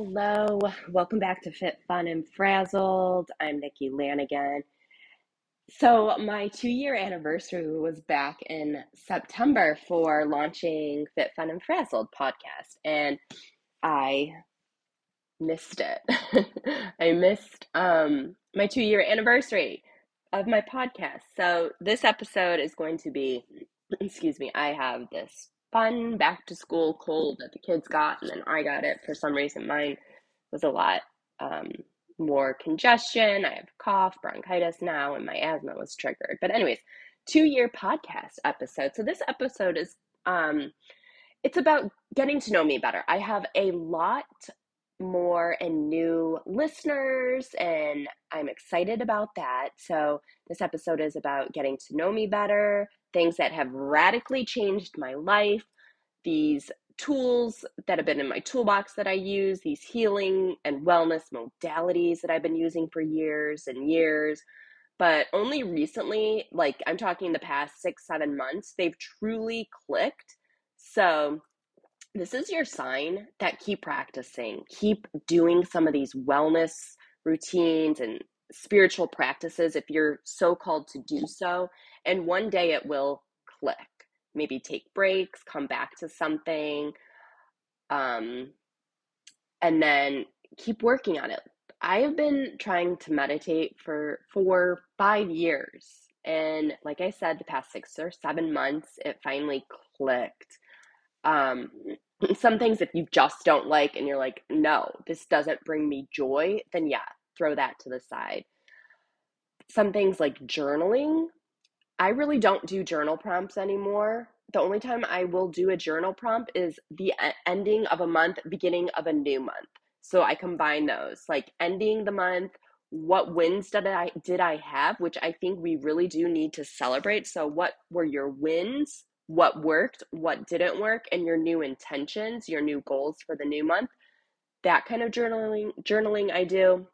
Hello, welcome back to Fit, Fun, and Frazzled. I'm Nikki Lanigan. So, my two year anniversary was back in September for launching Fit, Fun, and Frazzled podcast, and I missed it. I missed um, my two year anniversary of my podcast. So, this episode is going to be, excuse me, I have this fun back to school cold that the kids got, and then I got it. For some reason, mine was a lot um, more congestion. I have cough, bronchitis now, and my asthma was triggered. But, anyways, two year podcast episode. So, this episode is. Um, it's about getting to know me better. I have a lot more and new listeners, and I'm excited about that. So, this episode is about getting to know me better, things that have radically changed my life, these tools that have been in my toolbox that I use, these healing and wellness modalities that I've been using for years and years. But only recently, like I'm talking the past six, seven months, they've truly clicked. So, this is your sign that keep practicing, keep doing some of these wellness routines and spiritual practices if you're so called to do so. And one day it will click. Maybe take breaks, come back to something, um, and then keep working on it. I have been trying to meditate for for five years. And like I said, the past six or seven months, it finally clicked. Um, some things, if you just don't like and you're like, no, this doesn't bring me joy, then yeah, throw that to the side. Some things like journaling, I really don't do journal prompts anymore. The only time I will do a journal prompt is the ending of a month, beginning of a new month. So I combine those, like ending the month, what wins did I did I have, which I think we really do need to celebrate. So what were your wins? What worked, what didn't work, and your new intentions, your new goals for the new month. That kind of journaling journaling I do.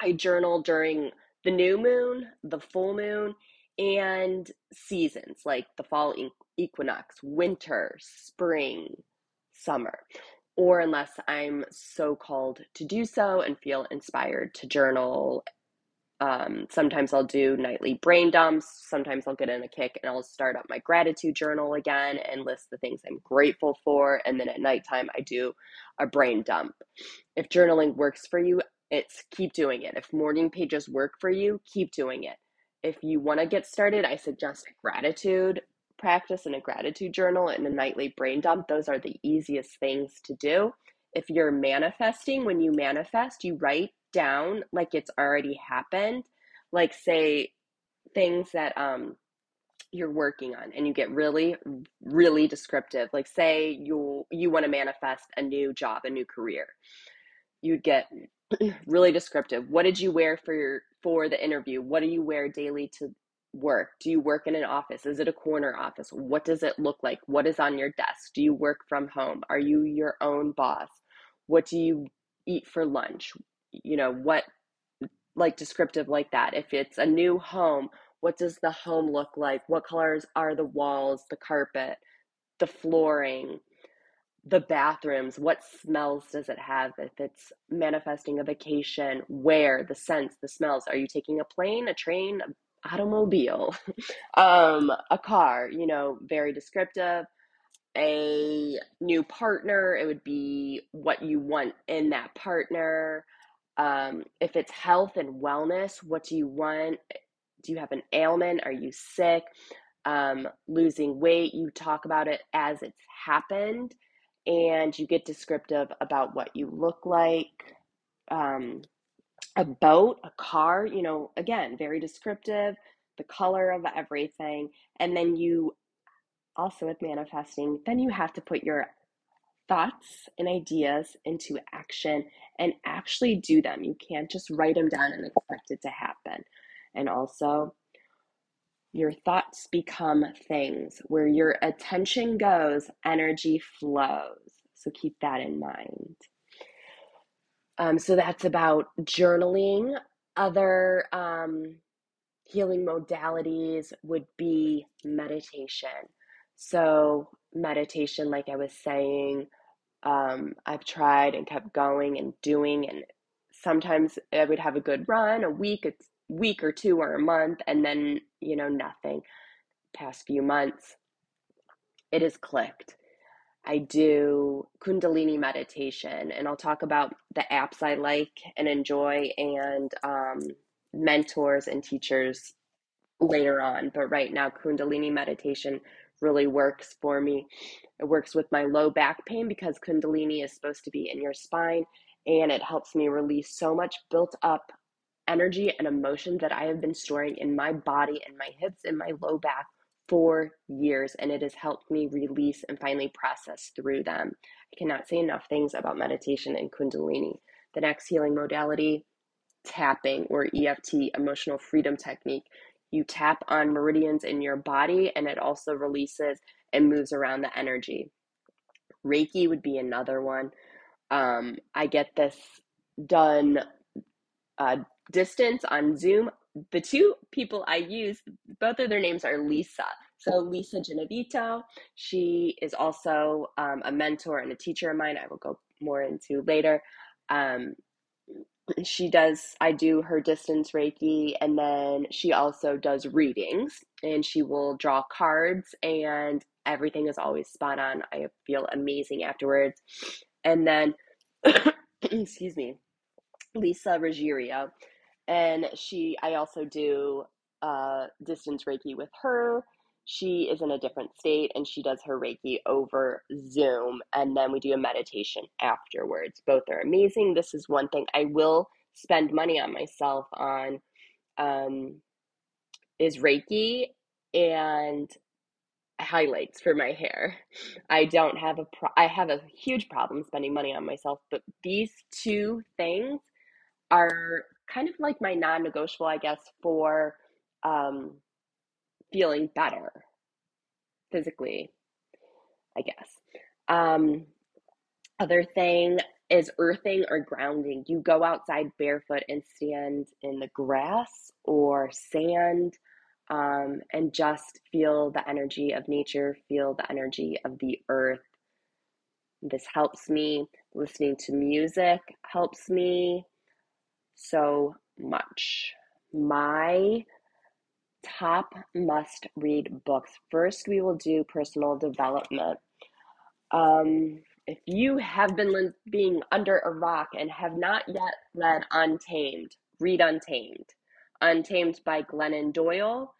I journal during the new moon, the full moon, and seasons like the fall equinox, winter, spring, summer, or unless I'm so called to do so and feel inspired to journal. Um, sometimes I'll do nightly brain dumps. Sometimes I'll get in a kick and I'll start up my gratitude journal again and list the things I'm grateful for. And then at nighttime, I do a brain dump. If journaling works for you, it's keep doing it. If morning pages work for you, keep doing it. If you want to get started, I suggest gratitude practice and a gratitude journal and a nightly brain dump. Those are the easiest things to do. If you're manifesting, when you manifest, you write down like it's already happened, like say things that um you're working on and you get really really descriptive like say you you want to manifest a new job a new career you'd get really descriptive. What did you wear for your for the interview? What do you wear daily to work? Do you work in an office? Is it a corner office? What does it look like? What is on your desk? Do you work from home? Are you your own boss? What do you eat for lunch? You know, what like descriptive like that. If it's a new home, what does the home look like? What colors are the walls, the carpet, the flooring? the bathrooms what smells does it have if it's manifesting a vacation where the scents the smells are you taking a plane a train automobile um a car you know very descriptive a new partner it would be what you want in that partner um if it's health and wellness what do you want do you have an ailment are you sick um losing weight you talk about it as it's happened and you get descriptive about what you look like. Um, a boat, a car, you know, again, very descriptive, the color of everything. And then you also with manifesting, then you have to put your thoughts and ideas into action and actually do them. You can't just write them down and expect it to happen. And also, your thoughts become things. Where your attention goes, energy flows. So keep that in mind. Um, so that's about journaling. Other um, healing modalities would be meditation. So, meditation, like I was saying, um, I've tried and kept going and doing, and sometimes I would have a good run, a week, a week or two, or a month, and then, you know, nothing. Past few months, it has clicked. I do Kundalini meditation, and I'll talk about the apps I like and enjoy and um, mentors and teachers later on. But right now, Kundalini meditation really works for me. It works with my low back pain because Kundalini is supposed to be in your spine and it helps me release so much built up energy and emotion that I have been storing in my body and my hips and my low back for years and it has helped me release and finally process through them. I cannot say enough things about meditation and Kundalini. The next healing modality, tapping or EFT, emotional freedom technique. You tap on meridians in your body and it also releases and moves around the energy. Reiki would be another one. Um, I get this done uh, distance on Zoom. The two people I use, both of their names are Lisa. So, Lisa Genovito, she is also um, a mentor and a teacher of mine. I will go more into later. Um, she does i do her distance reiki and then she also does readings and she will draw cards and everything is always spot on. I feel amazing afterwards. And then excuse me lisa ruggiero. And she i also do uh, distance reiki with her she is in a different state and she does her Reiki over Zoom. And then we do a meditation afterwards. Both are amazing. This is one thing I will spend money on myself on um, is Reiki and highlights for my hair. I don't have a pro- I have a huge problem spending money on myself, but these two things are kind of like my non-negotiable, I guess, for um, feeling better physically, I guess. Um, other thing is earthing or grounding. You go outside barefoot and stand in the grass or sand um, and just feel the energy of nature, feel the energy of the earth. This helps me. Listening to music helps me so much. My top must read books. First, we will do personal development. Um, if you have been being under a rock and have not yet read Untamed, read Untamed. Untamed by Glennon Doyle,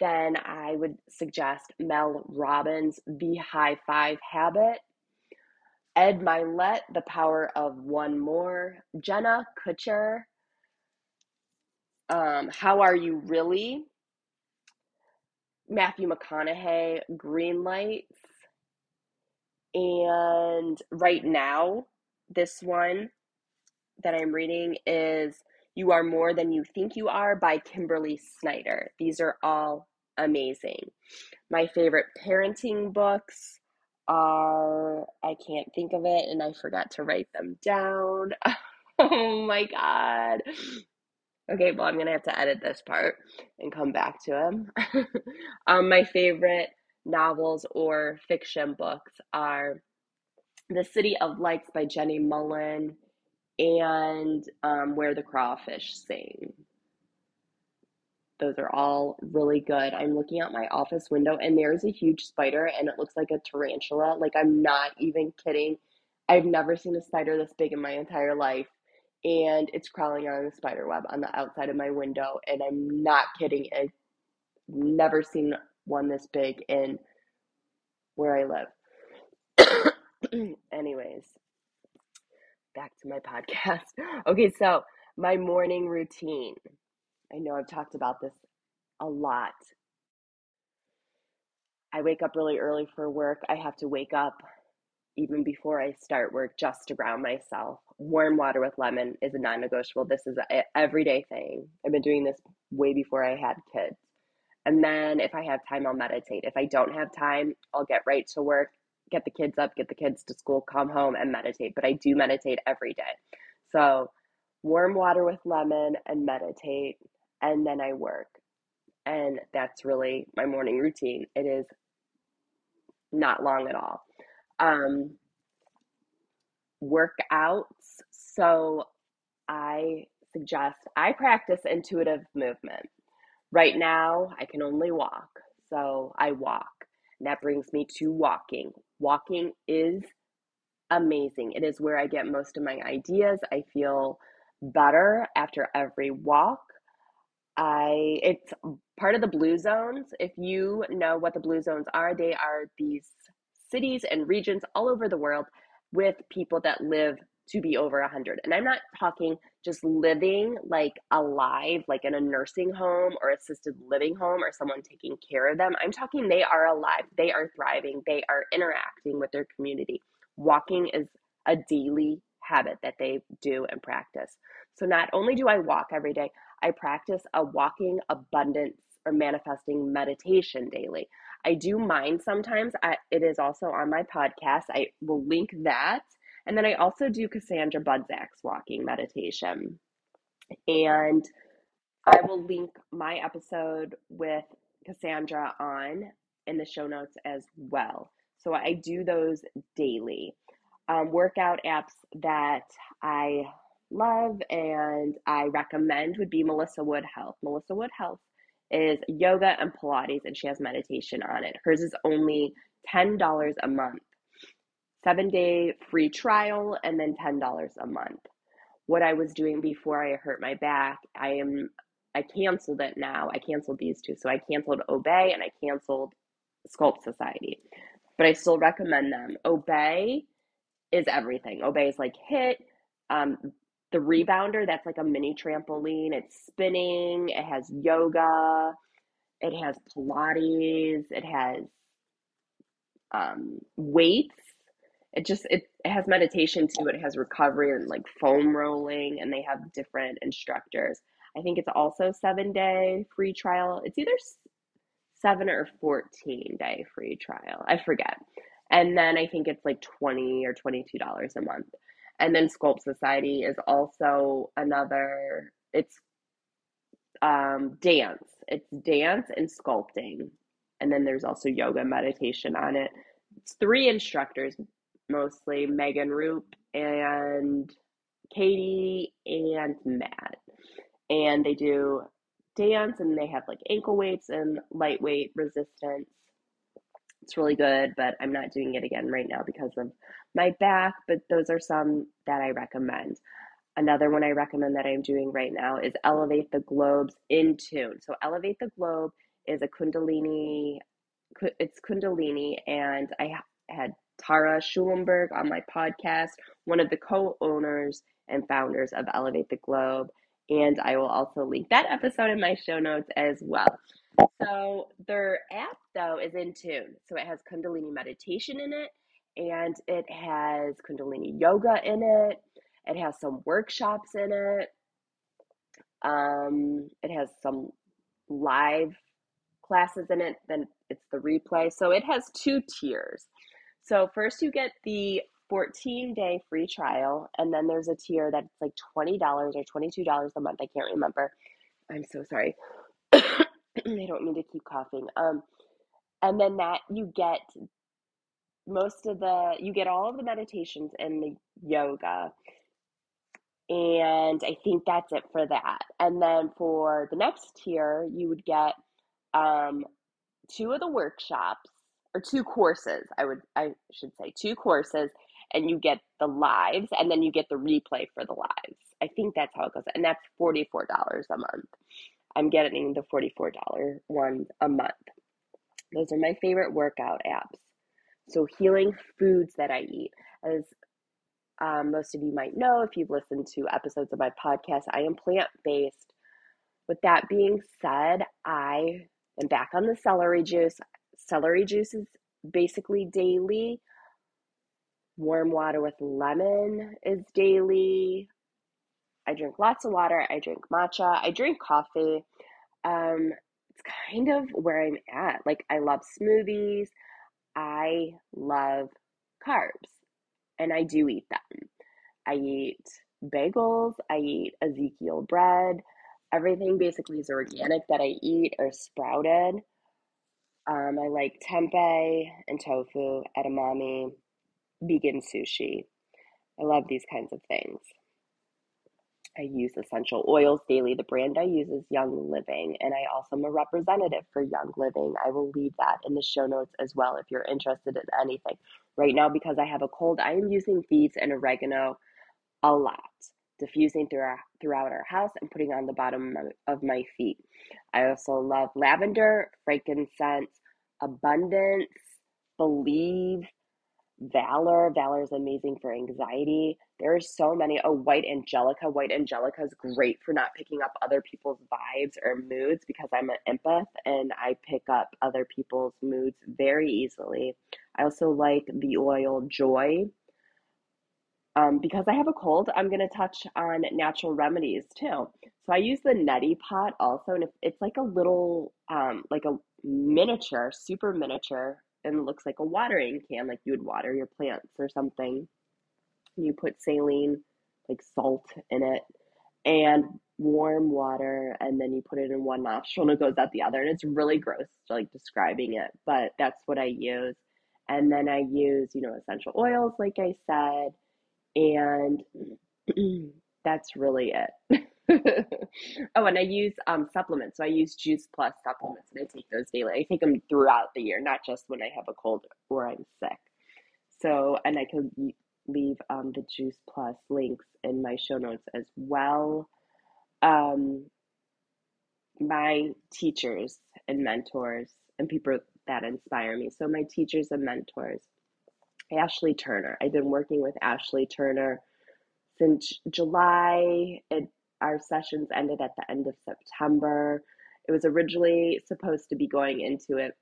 then I would suggest Mel Robbins' The High Five Habit, Ed Mylett, The Power of One More, Jenna Kutcher, um, How Are You Really? Matthew McConaughey, Green Lights. And right now, this one that I'm reading is You Are More Than You Think You Are by Kimberly Snyder. These are all amazing. My favorite parenting books are, I can't think of it and I forgot to write them down. oh my God. Okay, well, I'm gonna have to edit this part and come back to him. um, my favorite novels or fiction books are The City of Likes by Jenny Mollen and um, Where the Crawfish Sing. Those are all really good. I'm looking out my office window and there's a huge spider and it looks like a tarantula. Like, I'm not even kidding. I've never seen a spider this big in my entire life and it's crawling on the spider web on the outside of my window. And I'm not kidding. I've never seen one this big in where I live. Anyways, back to my podcast. Okay, so my morning routine. I know I've talked about this a lot. I wake up really early for work. I have to wake up even before I start work just to ground myself. Warm water with lemon is a non negotiable. This is an everyday thing. I've been doing this way before I had kids. And then if I have time, I'll meditate. If I don't have time, I'll get right to work, get the kids up, get the kids to school, come home and meditate. But I do meditate every day. So warm water with lemon and meditate. And then I work. And that's really my morning routine. It is not long at all. Um, workouts. So I suggest I practice intuitive movement. Right now, I can only walk. So I walk. And that brings me to walking. Walking is amazing. It is where I get most of my ideas. I feel better after every walk. I it's part of the blue zones. If you know what the blue zones are, they are these cities and regions all over the world with people that live to be over 100. And I'm not talking just living like alive, like in a nursing home or assisted living home or someone taking care of them. I'm talking they are alive, they are thriving, they are interacting with their community. Walking is a daily habit that they do and practice. So not only do I walk every day, I practice a walking abundance or manifesting meditation daily. I do mine sometimes. I, it is also on my podcast. I will link that. And then I also do Cassandra Bodzak's walking meditation. And I will link my episode with Cassandra on in the show notes as well. So I do those daily. Um, workout apps that I love and I recommend would be Melissa Wood Health. Melissa Wood Health is yoga and Pilates, and she has meditation on it. Hers is only $10 a month, seven day free trial, and then $10 a month. What I was doing before I hurt my back, I am I canceled it now. I canceled these two. So I canceled Obé and I canceled Sculpt Society. But I still recommend them. Obé is everything. Obé is like HIIT, um, the rebounder that's like a mini trampoline. It's spinning it has yoga it has pilates it has um, weights. It just it, it has meditation too it has recovery and like foam rolling and they have different instructors. I think it's also seven day free trial. It's either seven or 14 day free trial. I forget. And then i think it's like 20 or 22 dollars a month and then Sculpt Society is also another, it's um, dance. It's dance and sculpting. And then there's also yoga meditation on it. It's three instructors mostly Megan Roop and Katie and Matt. And they do dance and they have like ankle weights and lightweight resistance it's really good, but I'm not doing it again right now because of my back. But those are some that I recommend. Another one I recommend that I'm doing right now is Elevate the Globes in Tune. So, Elevate the Globe is a Kundalini, it's Kundalini, and I had Tara Schulenberg on my podcast, one of the co owners and founders of Elevate the Globe. And I will also link that episode in my show notes as well. So their app though is in tune. So it has Kundalini meditation in it and it has Kundalini yoga in it. It has some workshops in it. Um, it has some live classes in it. Then it's the replay. So it has two tiers. So first you get the 14 day free trial, and then there's a tier that's like $20 or $22 a month. I can't remember. I'm so sorry. I don't mean to keep coughing. Um, and then that you get most of the you get all of the meditations and the yoga and i think that's it for that and then for the next tier you would get um, two of the workshops or two courses i would i should say two courses and you get the lives and then you get the replay for the lives i think that's how it goes and that's $44 a month I'm getting the $44 one a month. Those are my favorite workout apps. So, healing foods that I eat. As um, most of you might know if you've listened to episodes of my podcast, I am plant based. With that being said, I am back on the celery juice. Celery juice is basically daily. Warm water with lemon is daily. I drink lots of water. I drink matcha. I drink coffee. Um, it's kind of where I'm at. Like, I love smoothies. I love carbs, and I do eat them. I eat bagels. I eat Ezekiel bread. Everything basically is organic that I eat or sprouted. Um, I like tempeh and tofu, edamame, vegan sushi. I love these kinds of things. I use essential oils daily. The brand I use is Young Living, and I also am a representative for Young Living. I will leave that in the show notes as well if you're interested in anything. Right now, because I have a cold, I am using Thieves and oregano a lot, diffusing through our, throughout our house and putting on the bottom of my feet. I also love lavender, frankincense, abundance, believe, Valor. Valor is amazing for anxiety. There are so many. Oh, White Angelica. White Angelica is great for not picking up other people's vibes or moods because I'm an empath and I pick up other people's moods very easily. I also like the oil Joy. Um, because I have a cold, I'm going to touch on natural remedies too. So I use the neti pot also, and it's like a little, um, like a miniature, super miniature and it looks like a watering can, like you would water your plants or something. You put saline, like salt in it, and warm water, and then you put it in one nostril and it goes out the other. And it's really gross, like describing it, but that's what I use. And then I use, you know, essential oils, like I said, and that's really it. oh, and I use um, supplements. So I use Juice Plus supplements, and I take those daily. I take them throughout the year, not just when I have a cold or I'm sick. So, and I can leave um, the Juice Plus links in my show notes as well. Um, my teachers and mentors and people that inspire me. So, my teachers and mentors, Ashley Turner. I've been working with Ashley Turner since July. It our sessions ended at the end of September. It was originally supposed to be going into it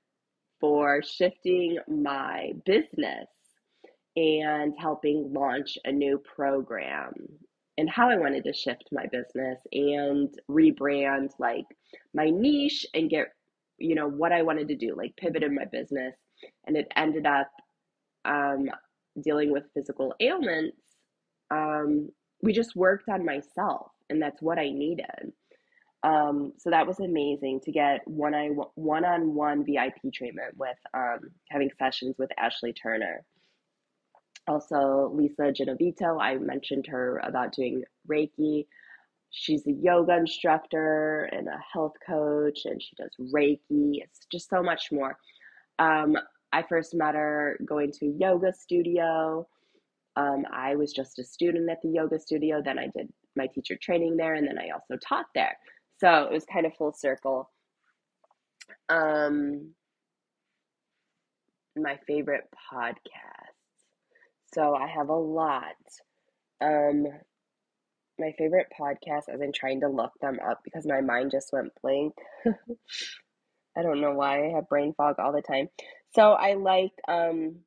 for shifting my business and helping launch a new program and how I wanted to shift my business and rebrand like my niche and get you know what I wanted to do like pivot in my business. And it ended up um, dealing with physical ailments. Um, we just worked on myself and that's what I needed. Um, so that was amazing to get one one on one VIP treatment with um, having sessions with Ashley Turner. Also, Lisa Genovito, I mentioned her about doing Reiki. She's a yoga instructor and a health coach, and she does Reiki. It's just so much more. Um, I first met her going to yoga studio. Um, I was just a student at the yoga studio. Then I did my teacher training there, and then I also taught there. So it was kind of full circle. Um, my favorite podcast. So I have a lot. Um, my favorite podcast, I've been trying to look them up because my mind just went blank. I don't know why I have brain fog all the time. So I like um,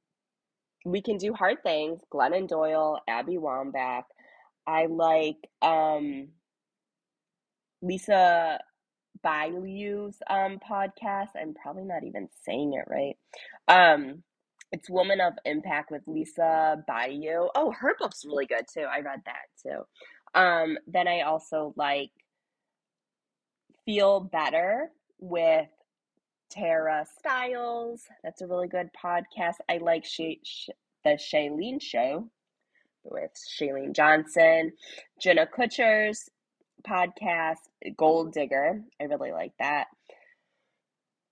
We Can Do Hard Things, Glennon Doyle, Abby Wambach, I like um, Lisa Bilyeu's um, podcast. I'm probably not even saying it right. Um, it's Woman of Impact with Lisa Bilyeu. Oh, her book's really good too. I read that too. Um, then I also like Feel Better with Tara Stiles. That's a really good podcast. I like she, she the Chalene Show with Chalene Johnson, Jenna Kutcher's podcast, Goal Digger. I really like that.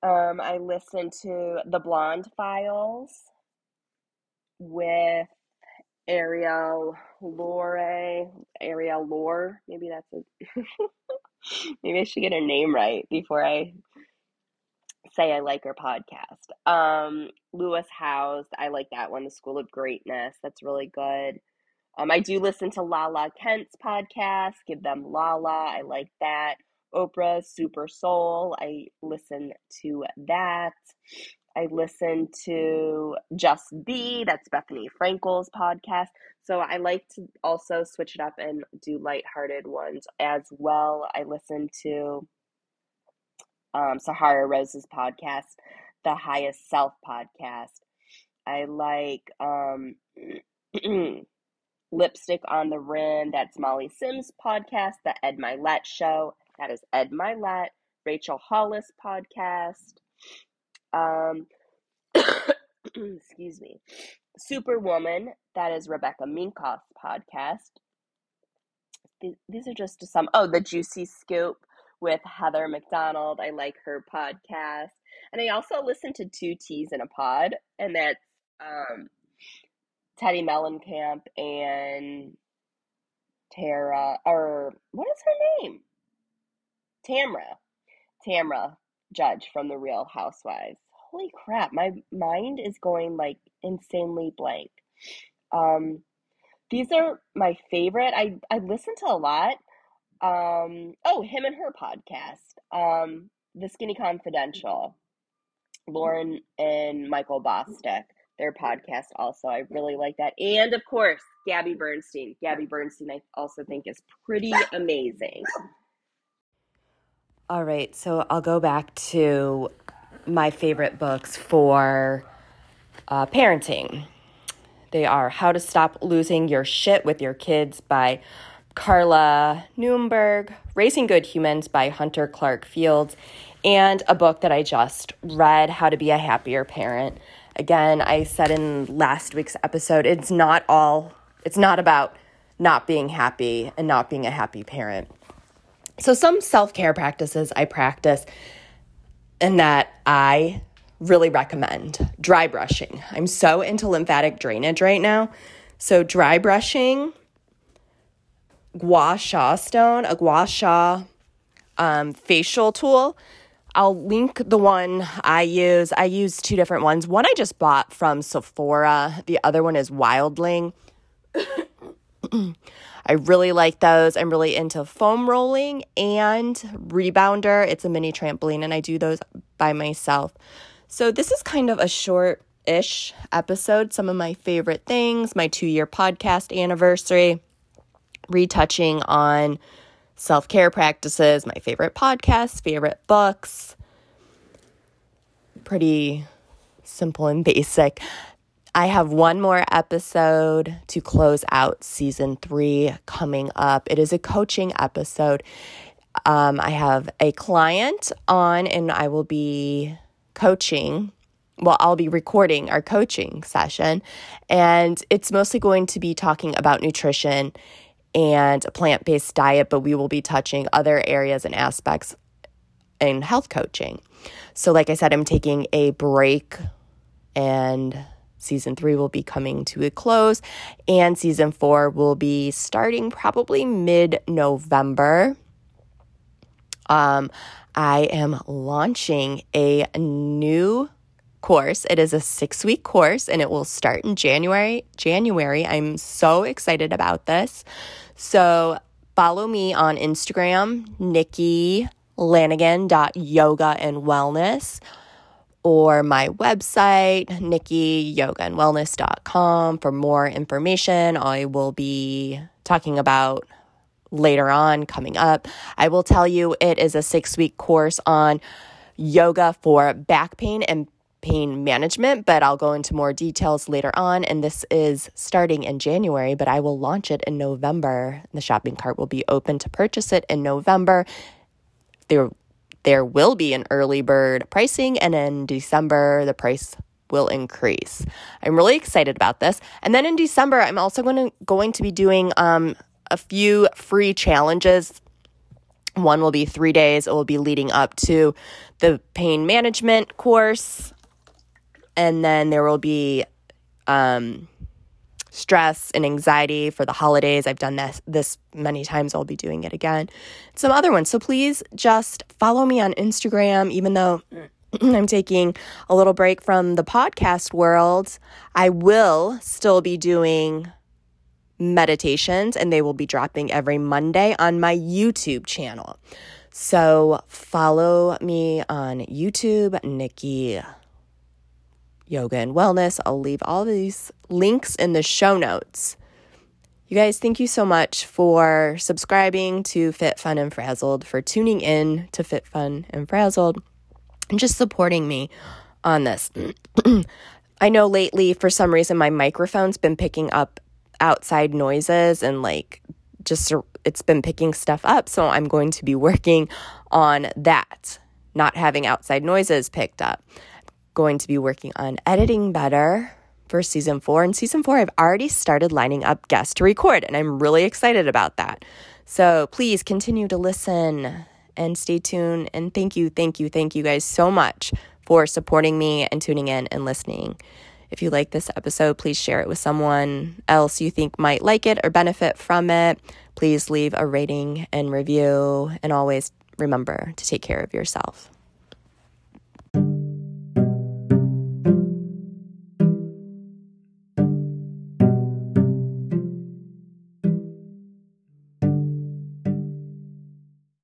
Um, I listened to The Blonde Files with Ariel Lore, Ariel Lore. Maybe that's a. maybe I should get her name right before I say I like her podcast. Um, Lewis Howes, I like that one. The School of Greatness. That's really good. Um, I do listen to Lala Kent's podcast, Give Them Lala. I like that. Oprah Super Soul. I listen to that. I listen to Just Be, that's Bethenny Frankel's podcast. So I like to also switch it up and do lighthearted ones as well. I listen to um, Sahara Rose's podcast, the Highest Self podcast. I like um, Lipstick on the Rim, that's Molly Sims podcast, the Ed Mylett Show, that is Ed Mylett, Rachel Hollis podcast. Um, excuse me. Superwoman, that is Rebecca Minkoff's podcast. These are just some. Oh, the Juicy Scoop with Heather McDonald. I like her podcast. And I also listen to Two Teas in a Pod, and that's um, Teddi Mellencamp and Tara, or what is her name? Tamra. Tamra Judge from The Real Housewives. Holy crap, my mind is going like insanely blank. Um, these are my favorite. I I listen to a lot. Um, oh, him and her podcast, um, The Skinny Confidential. Lauren and Michael Bosstick, their podcast also. I really like that. And of course, Gabby Bernstein. Gabby Bernstein, I also think is pretty amazing. All right, so I'll go back to my favorite books for uh, parenting. They are How to Stop Losing Your Shit with Your Kids by Carla Naumburg, Raising Good Humans by Hunter Clarke-Fields, and a book that I just read, How to Be a Happier Parent. Again, I said in last week's episode, it's not all, it's not about not being happy and not being a happy parent. So, some self care practices I practice and that I really recommend dry brushing. I'm so into lymphatic drainage right now. So, dry brushing, gua sha stone, a gua sha um, facial tool. I'll link the one I use. I use two different ones. One I just bought from Sephora, the other one is Wildling. I really like those. I'm really into foam rolling and rebounder. It's a mini trampoline, and I do those by myself. So, this is kind of a short ish episode. Some of my favorite things, my two year podcast anniversary, retouching on self care practices, my favorite podcasts, favorite books. Pretty simple and basic. I have one more episode to close out season three coming up. It is a coaching episode. Um, I have a client on, and I will be coaching. Well, I'll be recording our coaching session, and it's mostly going to be talking about nutrition and a plant based diet, but we will be touching other areas and aspects in health coaching. So, like I said, I'm taking a break and Season three will be coming to a close, and season four will be starting probably mid November. Um, I am launching a new course. It is a six week course and it will start in January. January. I'm so excited about this. So follow me on Instagram, Nikki and wellness or my website, nikkiyogaandwellness.com for more information. I will be talking about later on coming up. I will tell you it is a six week course on yoga for back pain and pain management, but I'll go into more details later on. And this is starting in January, but I will launch it in November. The shopping cart will be open to purchase it in November. There there will be an early bird pricing, and in December, the price will increase. I'm really excited about this. And then in December, I'm also going to going to be doing um, a few free challenges. One will be three days. It will be leading up to the pain management course, and then there will be um, stress and anxiety for the holidays. I've done this this many times. I'll be doing it again. Some other ones. So please just follow me on Instagram even though I'm taking a little break from the podcast world. I will still be doing meditations, and they will be dropping every Monday on my YouTube channel. So follow me on YouTube, Nikki Yoga and Wellness. I'll leave all these links in the show notes. You guys, thank you so much for subscribing to Fit Fun and Frazzled, for tuning in to Fit Fun and Frazzled, and just supporting me on this. I know lately, for some reason, my microphone's been picking up outside noises and like just it's been picking stuff up. So I'm going to be working on that, not having outside noises picked up. Going to be working on editing better for season four. And season four, I've already started lining up guests to record, and I'm really excited about that. So please continue to listen and stay tuned. And thank you, thank you, thank you guys so much for supporting me and tuning in and listening. If you like this episode, please share it with someone else you think might like it or benefit from it. Please leave a rating and review. And always remember to take care of yourself.